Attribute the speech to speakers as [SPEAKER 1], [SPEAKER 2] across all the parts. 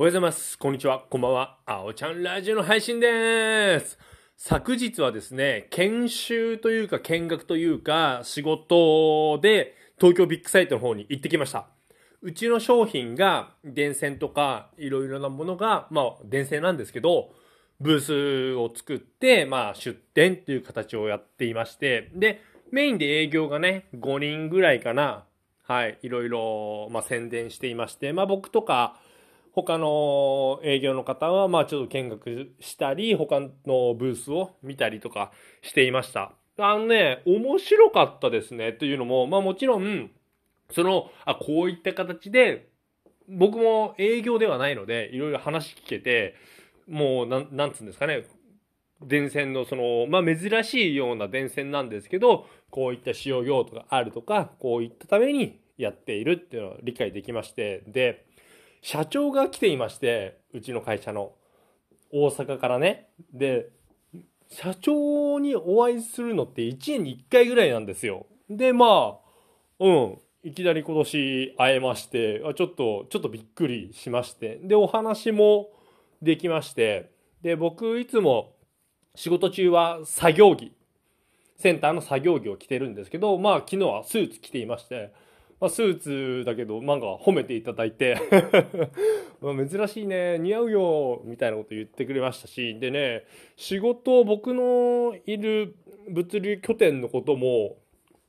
[SPEAKER 1] おはようございます。こんにちは。こんばんは。あおちゃんラジオの配信です。昨日はですね、研修というか見学というか仕事で東京ビッグサイトの方に行ってきました。うちの商品が電線とかいろいろなものが、まあ電線なんですけど、ブースを作って、まあ出店っていう形をやっていまして、で、メインで営業がね、5人ぐらいかな、はい、いろいろ、まあ宣伝していまして、まあ僕とか、他の営業の方は、まあちょっと見学したり、他のブースを見たりとかしていました。あのね、面白かったですね。というのも、まあもちろん、その、あ、こういった形で、僕も営業ではないので、いろいろ話聞けて、もう、なん、なんつうんですかね、電線のその、まあ珍しいような電線なんですけど、こういった使用用途があるとか、こういったためにやっているっていうのを理解できまして、で、社長が来ていまして、うちの会社の、大阪からね。で、社長にお会いするのって1年に1回ぐらいなんですよ。で、まあ、うん、いきなり今年会えまして、あちょっと、ちょっとびっくりしまして。で、お話もできまして、で、僕いつも仕事中は作業着、センターの作業着を着てるんですけど、まあ昨日はスーツ着ていまして、まあ、スーツだけど、なんか褒めていただいて、珍しいね、似合うよ、みたいなこと言ってくれましたし、でね、仕事、僕のいる物流拠点のことも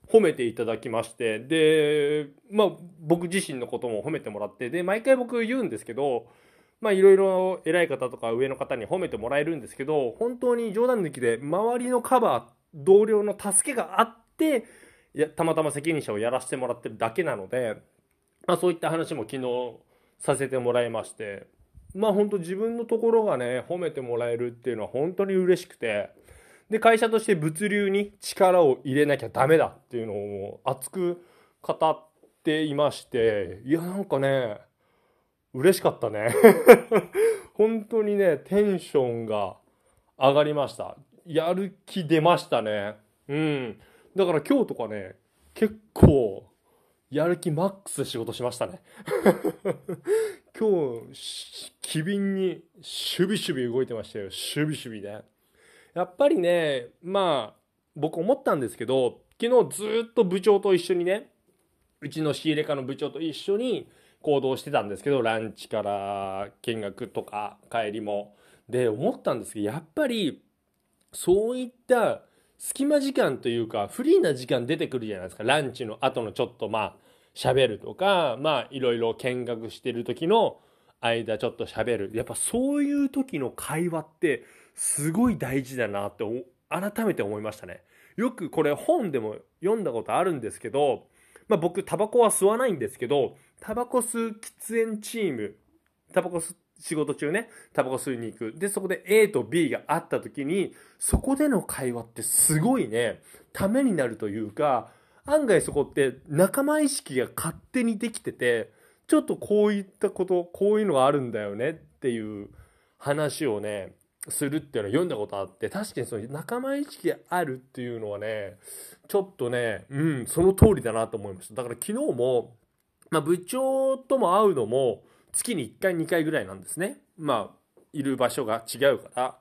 [SPEAKER 1] 褒めていただきまして、で、まあ僕自身のことも褒めてもらって、で、毎回僕言うんですけど、まあいろいろ偉い方とか上の方に褒めてもらえるんですけど、本当に冗談抜きで周りのカバー、同僚の助けがあって、やたまたま責任者をやらせてもらってるだけなので、まあ、そういった話も昨日させてもらいましてまあ本当自分のところがね褒めてもらえるっていうのは本当に嬉しくてで会社として物流に力を入れなきゃダメだっていうのを熱く語っていましていやなんかね嬉しかったね。本当にねテンションが上がりました。やる気出ましたね。うん。だから今日とかね、結構、やる気マックス仕事しましたね。今日、機敏に、シュビシュビ動いてましたよ。シュビシュビね。やっぱりね、まあ、僕思ったんですけど、昨日ずっと部長と一緒にね、うちの仕入れ課の部長と一緒に行動してたんですけど、ランチから見学とか帰りも。で、思ったんですけど、やっぱり、そういった、隙間時間というか、フリーな時間出てくるじゃないですか。ランチの後のちょっとまあ、喋るとか、まあ、いろいろ見学してる時の間ちょっと喋る。やっぱそういう時の会話って、すごい大事だなって、改めて思いましたね。よくこれ本でも読んだことあるんですけど、まあ僕タバコは吸わないんですけど、タバコ吸う喫煙チーム、タバコ吸っ仕事中ね、タバコ吸いに行く。で、そこで A と B があった時に、そこでの会話ってすごいね、ためになるというか、案外そこって仲間意識が勝手にできてて、ちょっとこういったこと、こういうのがあるんだよねっていう話をね、するっていうのを読んだことあって、確かにその仲間意識があるっていうのはね、ちょっとね、うん、その通りだなと思いました。だから昨日も、まあ部長とも会うのも、月に1回2回ぐらいなんですね。まあ、いる場所が違うから。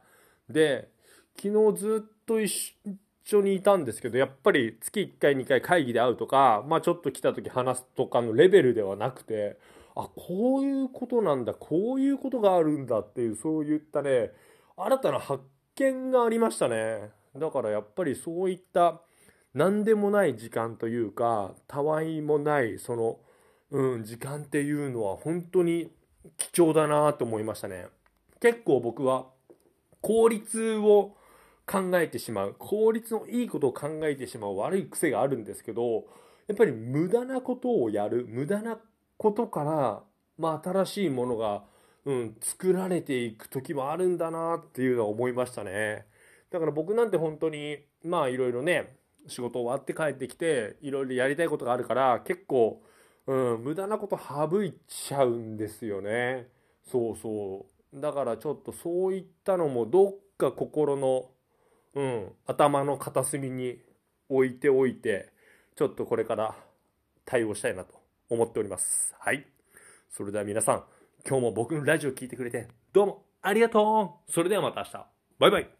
[SPEAKER 1] で、昨日ずっと一緒にいたんですけど、やっぱり月1回2回会議で会うとか、まあちょっと来た時話すとかのレベルではなくて、あ、こういうことなんだ、こういうことがあるんだっていう、そういったね、新たな発見がありましたね。だからやっぱりそういった何でもない時間というか、たわいもない、その、うん、時間っていうのは本当に貴重だなと思いましたね。結構僕は効率を考えてしまう、効率のいいことを考えてしまう悪い癖があるんですけど、やっぱり無駄なことをやる、無駄なことから、まあ新しいものが、うん、作られていく時もあるんだなっていうのは思いましたね。だから僕なんて本当に、まあいろいろね、仕事終わって帰ってきて、いろいろやりたいことがあるから、結構、うん、無駄なこと省いちゃうんですよね。そうそう。だからちょっとそういったのもどっか心の、うん、頭の片隅に置いておいて、ちょっとこれから対応したいなと思っております。はい。それでは皆さん、今日も僕のラジオ聞いてくれて、どうもありがとうそれではまた明日。バイバイ